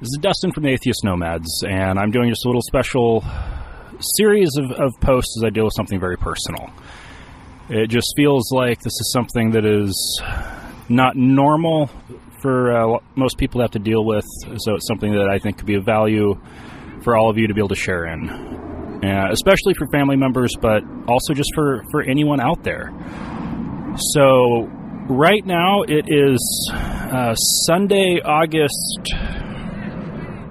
This is Dustin from the Atheist Nomads, and I'm doing just a little special series of, of posts as I deal with something very personal. It just feels like this is something that is not normal for uh, most people to have to deal with, so it's something that I think could be of value for all of you to be able to share in, uh, especially for family members, but also just for, for anyone out there. So, right now it is uh, Sunday, August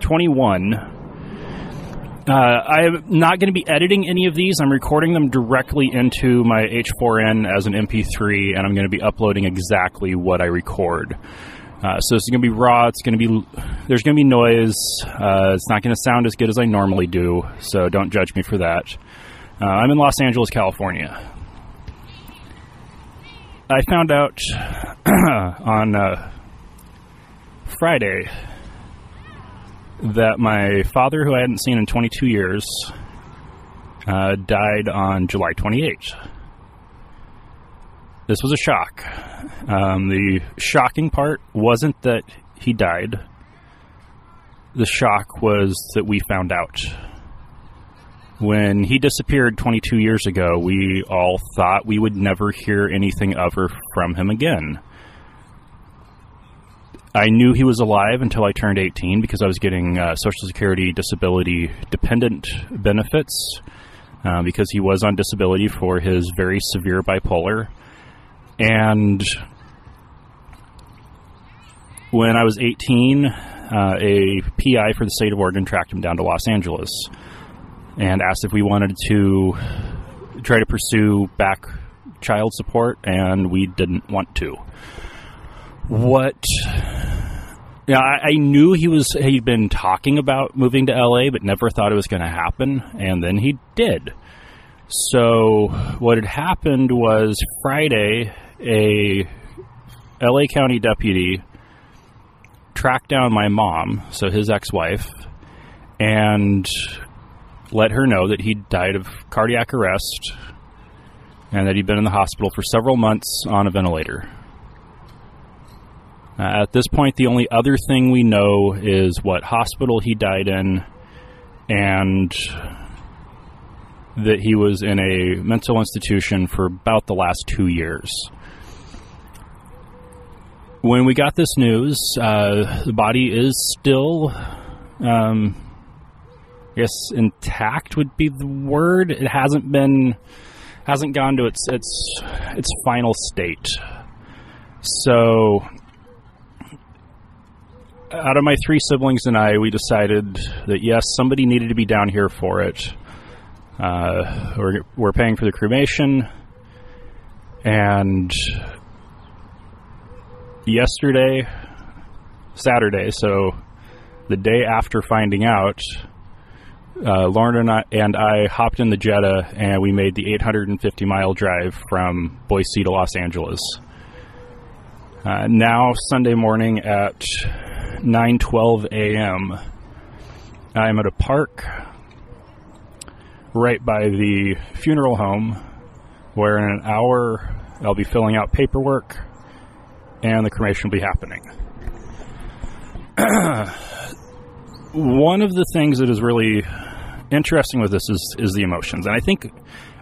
21. Uh, I'm not going to be editing any of these. I'm recording them directly into my H4n as an MP3, and I'm going to be uploading exactly what I record. Uh, so it's going to be raw. It's going to be there's going to be noise. Uh, it's not going to sound as good as I normally do. So don't judge me for that. Uh, I'm in Los Angeles, California. I found out on uh, Friday that my father, who I hadn't seen in 22 years, uh, died on July 28th. This was a shock. Um, the shocking part wasn't that he died, the shock was that we found out. When he disappeared 22 years ago, we all thought we would never hear anything of from him again. I knew he was alive until I turned 18 because I was getting uh, Social Security disability dependent benefits uh, because he was on disability for his very severe bipolar. And when I was 18, uh, a PI for the state of Oregon tracked him down to Los Angeles and asked if we wanted to try to pursue back child support, and we didn't want to. What yeah, I, I, knew he was he'd been talking about moving to LA, but never thought it was going to happen, and then he did. So what had happened was Friday, a LA County deputy tracked down my mom, so his ex-wife, and let her know that he'd died of cardiac arrest and that he'd been in the hospital for several months on a ventilator. Uh, at this point, the only other thing we know is what hospital he died in and that he was in a mental institution for about the last two years. When we got this news, uh, the body is still, um, I guess, intact would be the word. It hasn't been, hasn't gone to its its its final state. So out of my three siblings and I, we decided that yes, somebody needed to be down here for it. Uh, we're, we're paying for the cremation, and yesterday, Saturday, so the day after finding out, uh, Lauren and I, and I hopped in the Jetta and we made the 850 mile drive from Boise to Los Angeles. Uh, now, Sunday morning at 9:12 a.m. I am at a park right by the funeral home where in an hour I'll be filling out paperwork and the cremation will be happening. One of the things that is really interesting with this is is the emotions, and I think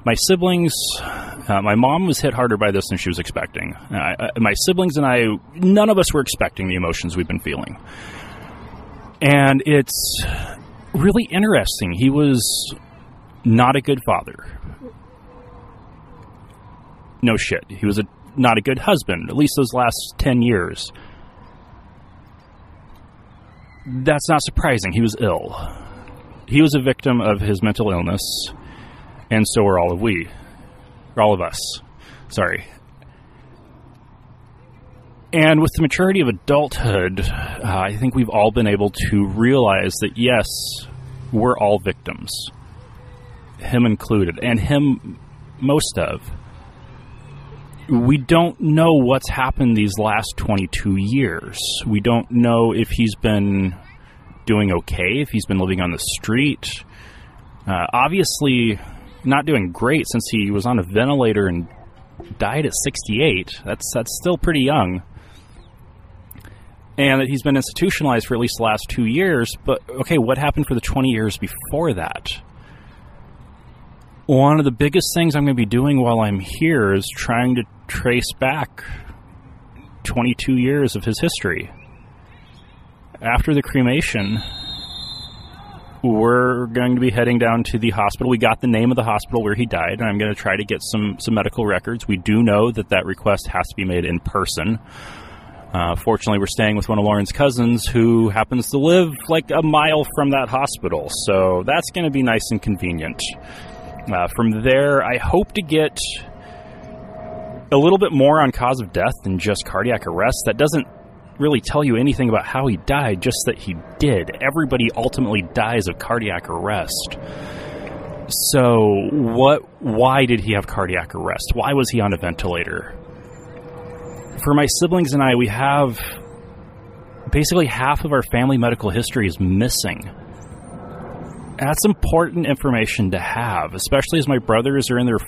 my siblings, uh, my mom was hit harder by this than she was expecting. Uh, my siblings and I, none of us were expecting the emotions we've been feeling. And it's really interesting. He was not a good father. No shit. He was a, not a good husband, at least those last 10 years. That's not surprising. He was ill. He was a victim of his mental illness, and so are all of we all of us. Sorry. And with the maturity of adulthood, uh, I think we've all been able to realize that yes, we're all victims, him included, and him most of. We don't know what's happened these last 22 years. We don't know if he's been doing okay, if he's been living on the street. Uh, obviously, not doing great since he was on a ventilator and died at 68. That's that's still pretty young. and that he's been institutionalized for at least the last two years. But okay, what happened for the 20 years before that? One of the biggest things I'm going to be doing while I'm here is trying to trace back 22 years of his history. After the cremation, we're going to be heading down to the hospital. We got the name of the hospital where he died, and I'm going to try to get some, some medical records. We do know that that request has to be made in person. Uh, fortunately, we're staying with one of Lauren's cousins who happens to live like a mile from that hospital, so that's going to be nice and convenient. Uh, from there, I hope to get a little bit more on cause of death than just cardiac arrest. That doesn't really tell you anything about how he died, just that he did. Everybody ultimately dies of cardiac arrest. So, what? Why did he have cardiac arrest? Why was he on a ventilator? For my siblings and I, we have basically half of our family medical history is missing. That's important information to have, especially as my brothers are in their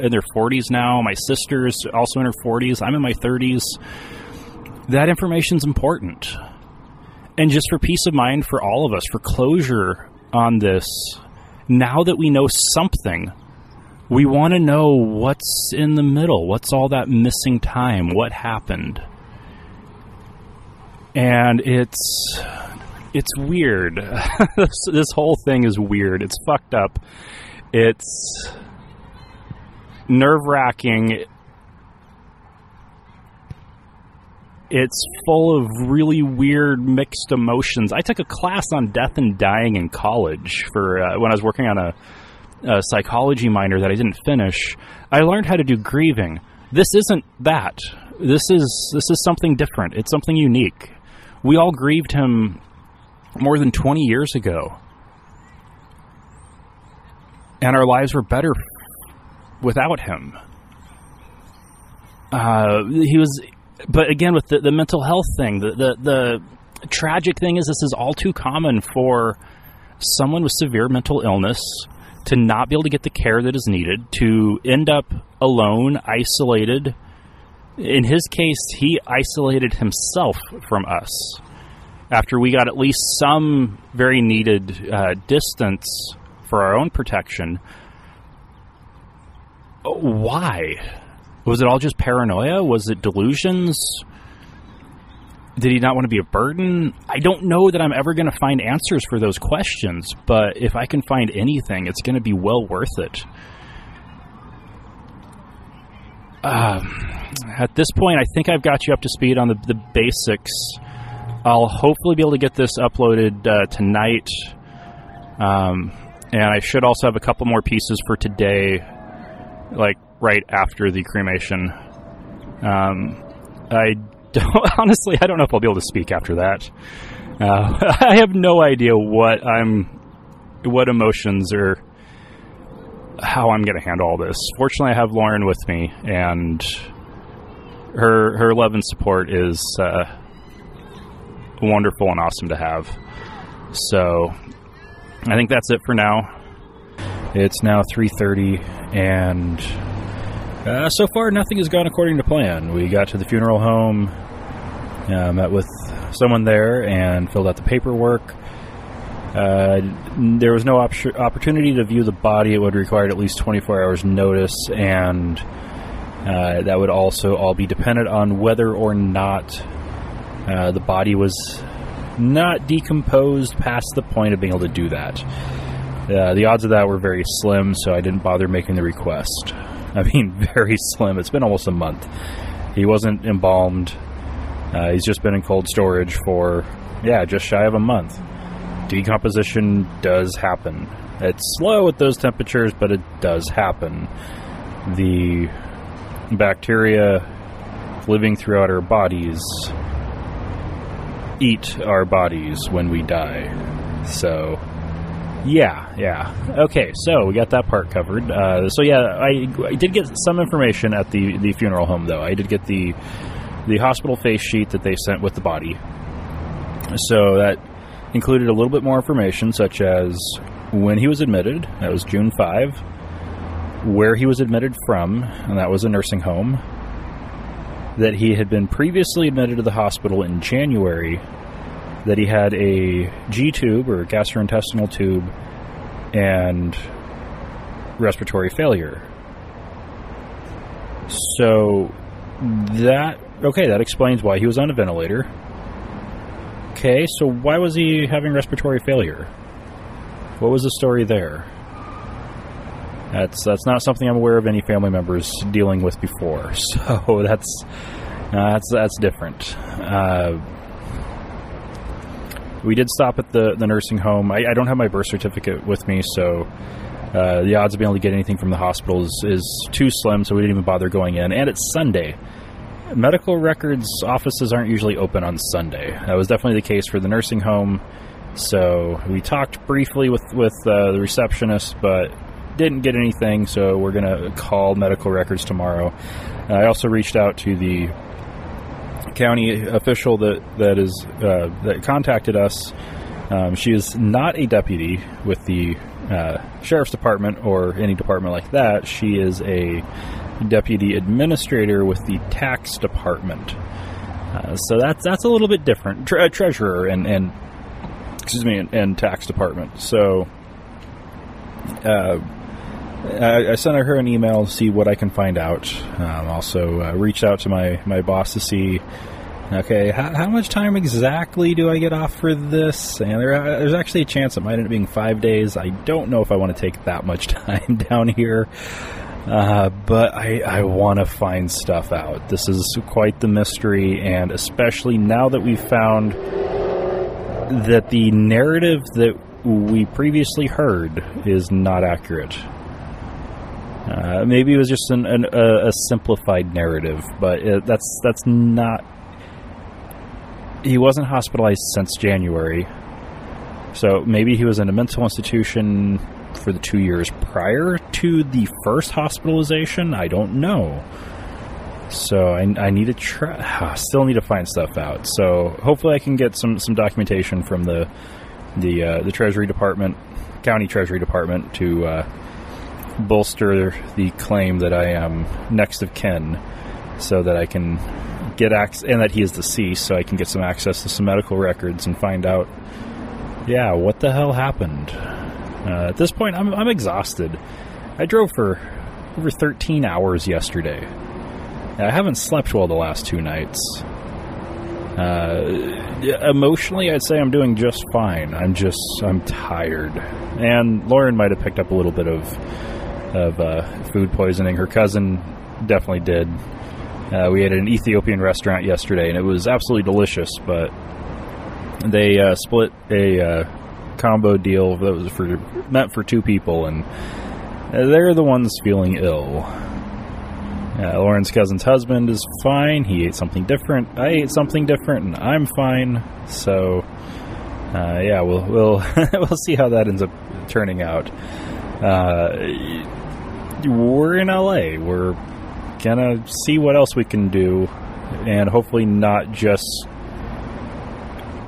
in their 40s now. My sister's also in her 40s. I'm in my 30s that information is important. And just for peace of mind for all of us, for closure on this, now that we know something, we want to know what's in the middle. What's all that missing time? What happened? And it's it's weird. this, this whole thing is weird. It's fucked up. It's nerve it's full of really weird mixed emotions. I took a class on death and dying in college for uh, when I was working on a, a, psychology minor that I didn't finish. I learned how to do grieving. This isn't that. This is this is something different. It's something unique. We all grieved him more than 20 years ago. And our lives were better without him. Uh, he was but again, with the, the mental health thing, the, the, the tragic thing is this is all too common for someone with severe mental illness to not be able to get the care that is needed, to end up alone, isolated. In his case, he isolated himself from us after we got at least some very needed uh, distance for our own protection. Why? Was it all just paranoia? Was it delusions? Did he not want to be a burden? I don't know that I'm ever going to find answers for those questions, but if I can find anything, it's going to be well worth it. Uh, at this point, I think I've got you up to speed on the, the basics. I'll hopefully be able to get this uploaded uh, tonight. Um, and I should also have a couple more pieces for today, like right after the cremation. Um, I don't, honestly, I don't know if I'll be able to speak after that. Uh, I have no idea what I'm, what emotions or how I'm going to handle all this. Fortunately, I have Lauren with me, and her her love and support is uh, wonderful and awesome to have. So, I think that's it for now. It's now 3:30, and uh, so far, nothing has gone according to plan. We got to the funeral home, uh, met with someone there, and filled out the paperwork. Uh, there was no op- opportunity to view the body. It would require at least 24 hours' notice, and uh, that would also all be dependent on whether or not uh, the body was not decomposed past the point of being able to do that. Uh, the odds of that were very slim, so I didn't bother making the request. I mean, very slim. It's been almost a month. He wasn't embalmed. Uh, he's just been in cold storage for, yeah, just shy of a month. Decomposition does happen. It's slow at those temperatures, but it does happen. The bacteria living throughout our bodies eat our bodies when we die. So, yeah, yeah. Okay, so we got that part covered. Uh, so yeah, I, I, did get some information at the, the funeral home, though. I did get the the hospital face sheet that they sent with the body. So that included a little bit more information, such as when he was admitted. That was June five. Where he was admitted from, and that was a nursing home. that he had been previously admitted to the hospital in January, that he had a G tube or gastrointestinal tube and respiratory failure. So that okay, that explains why he was on a ventilator. Okay, so why was he having respiratory failure? What was the story there? That's that's not something I'm aware of any family members dealing with before. So that's uh, that's that's different. Uh, we did stop at the, the nursing home. I, I don't have my birth certificate with me, so uh, the odds of being able to get anything from the hospital is, is too slim, so we didn't even bother going in. And it's Sunday. Medical records offices aren't usually open on Sunday. That was definitely the case for the nursing home. So we talked briefly with with uh, the receptionist, but didn't get anything. So we're gonna call medical records tomorrow. I also reached out to the county official that that is uh, that contacted us. Um, she is not a deputy with the uh, sheriff's department or any department like that. She is a deputy administrator with the tax department. Uh, so that's that's a little bit different. Tre- treasurer and and excuse me and, and tax department. So. I, I, sent her an email to see what I can find out. Um, also, uh, reached out to my, my boss to see, okay, how, how, much time exactly do I get off for this? And there, uh, there's actually a chance it might end up being five days. I don't know if I want to take that much time down here. Uh, but I, I want to find stuff out. This is quite the mystery, and especially now that we've found that the narrative that we previously heard is not accurate. Uh, maybe it was just an, an, a, a, simplified narrative, but it, that's that's not. He wasn't hospitalized since January, so maybe he was in a mental institution for the two years prior to the first hospitalization. I don't know. So I, I need to try. Still need to find stuff out. So hopefully I can get some some documentation from the the uh, the Treasury Department, County Treasury Department to. Uh, bolster the claim that I am next of kin so that I can get access, and that he is deceased, so I can get some access to some medical records and find out, yeah, what the hell happened. Uh, at this point, I'm, I'm exhausted. I drove for over 13 hours yesterday. I haven't slept well the last two nights. Uh, emotionally, I'd say I'm doing just fine. I'm just, I'm tired. And Lauren might have picked up a little bit of of uh, food poisoning. Her cousin definitely did. Uh, we had an Ethiopian restaurant yesterday, and it was absolutely delicious. But they uh, split a uh, combo deal that was for meant for two people, and they're the ones feeling ill. Uh, Lauren's cousin's husband is fine. He ate something different. I ate something different, and I'm fine. So, uh, yeah, we'll we'll we'll see how that ends up turning out. Uh, we're in LA. We're gonna see what else we can do, and hopefully not just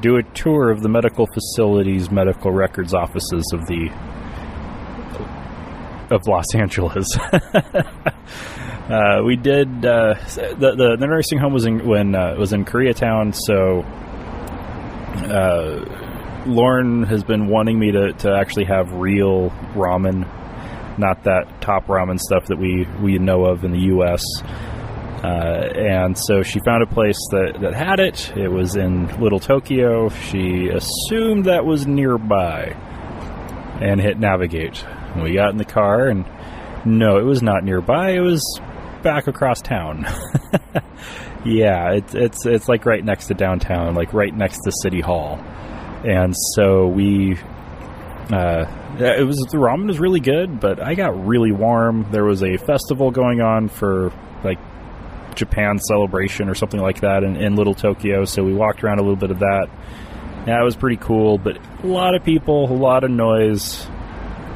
do a tour of the medical facilities, medical records offices of the of Los Angeles. uh, we did uh, the, the, the nursing home was in when uh, was in Koreatown, so. Uh, Lauren has been wanting me to, to actually have real ramen not that top ramen stuff that we, we know of in the U.S. Uh, and so she found a place that, that had it. It was in Little Tokyo. She assumed that was nearby and hit navigate. And we got in the car, and no, it was not nearby. It was back across town. yeah, it's it's it's like right next to downtown, like right next to City Hall. And so we uh, it was the ramen was really good, but I got really warm. There was a festival going on for like Japan celebration or something like that in, in Little Tokyo, so we walked around a little bit of that. It was pretty cool, but a lot of people, a lot of noise.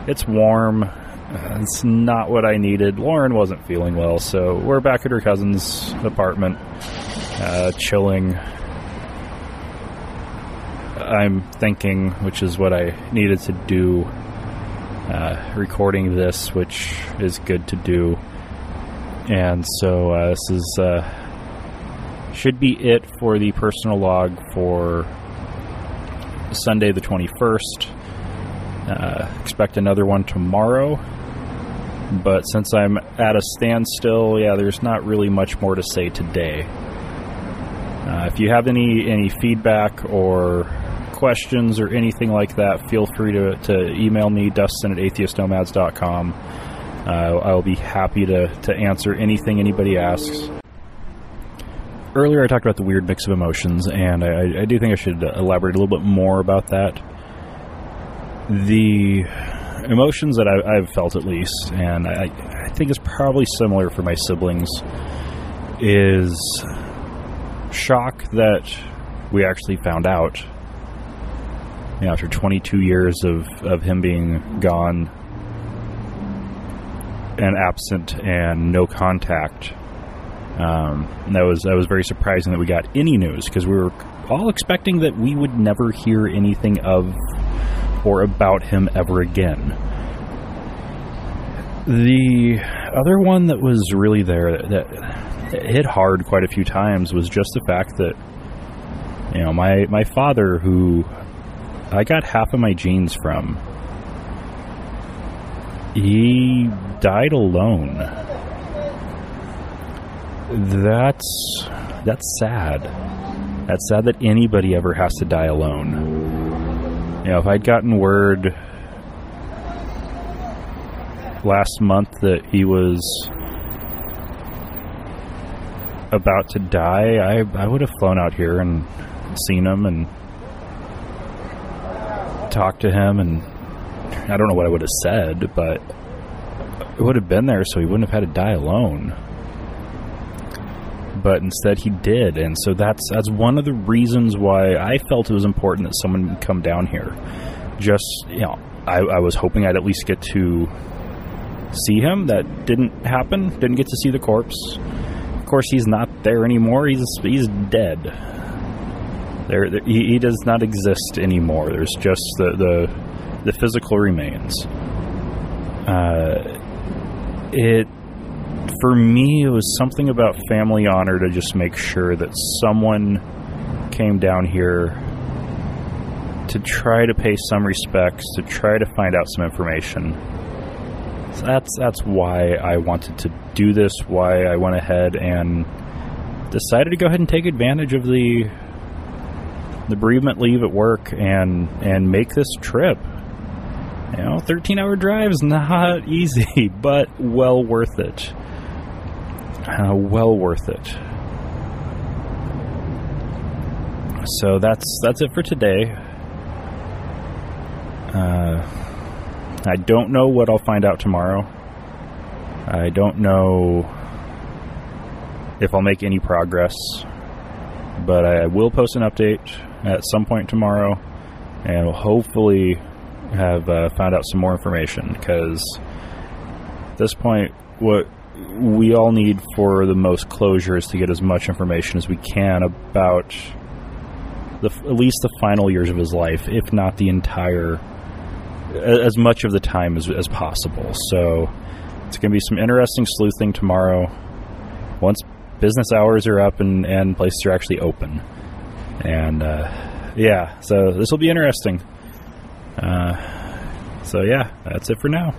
It's warm. Uh, it's not what I needed. Lauren wasn't feeling well, so we're back at her cousin's apartment, uh, chilling I'm thinking, which is what I needed to do, uh, recording this, which is good to do. And so uh, this is uh, should be it for the personal log for Sunday the 21st. Uh, expect another one tomorrow. But since I'm at a standstill, yeah, there's not really much more to say today. Uh, if you have any any feedback or questions or anything like that, feel free to, to email me, Dustin at atheistnomads.com. Uh, I'll be happy to, to answer anything anybody asks. Earlier, I talked about the weird mix of emotions, and I, I do think I should elaborate a little bit more about that. The emotions that I, have felt, at least, and I, I think is probably similar for my siblings, is shock that we actually found out you know, after 22 years of, of him being gone and absent and no contact. Um, that was that was very surprising that we got any news because we were all expecting that we would never hear anything of or about him ever again. The other one that was really there that hit hard quite a few times was just the fact that you know my my father who I got half of my genes from he died alone. That's that's sad. That's sad that anybody ever has to die alone. You know, if I'd gotten word last month that he was about to die, I I would have flown out here and seen him and talked to him and I don't know what I would have said, but it would have been there so he wouldn't have had to die alone. But instead he did, and so that's that's one of the reasons why I felt it was important that someone come down here. Just you know, I, I was hoping I'd at least get to see him. That didn't happen. Didn't get to see the corpse. Of course, he's not there anymore. He's he's dead. There, there he, he, does not exist anymore. There's just the the, the physical remains. Uh, it for me it was something about family honor to just make sure that someone came down here to try to pay some respects to try to find out some information so that's that's why I wanted to do this why I went ahead and decided to go ahead and take advantage of the the bereavement leave at work and and make this trip you know, 13 hour drive is not easy, but well worth it. Uh, well worth it. So that's that's it for today. Uh, I don't know what I'll find out tomorrow. I don't know if I'll make any progress, but I will post an update at some point tomorrow, and we'll hopefully have uh, found out some more information because at this point, what we all need for the most closure is to get as much information as we can about the at least the final years of his life, if not the entire, as much of the time as, as possible. So it's going to be some interesting sleuthing tomorrow. Once business hours are up and, and places are actually open. And uh, yeah, so this will be interesting. Uh, so, yeah, that's it for now.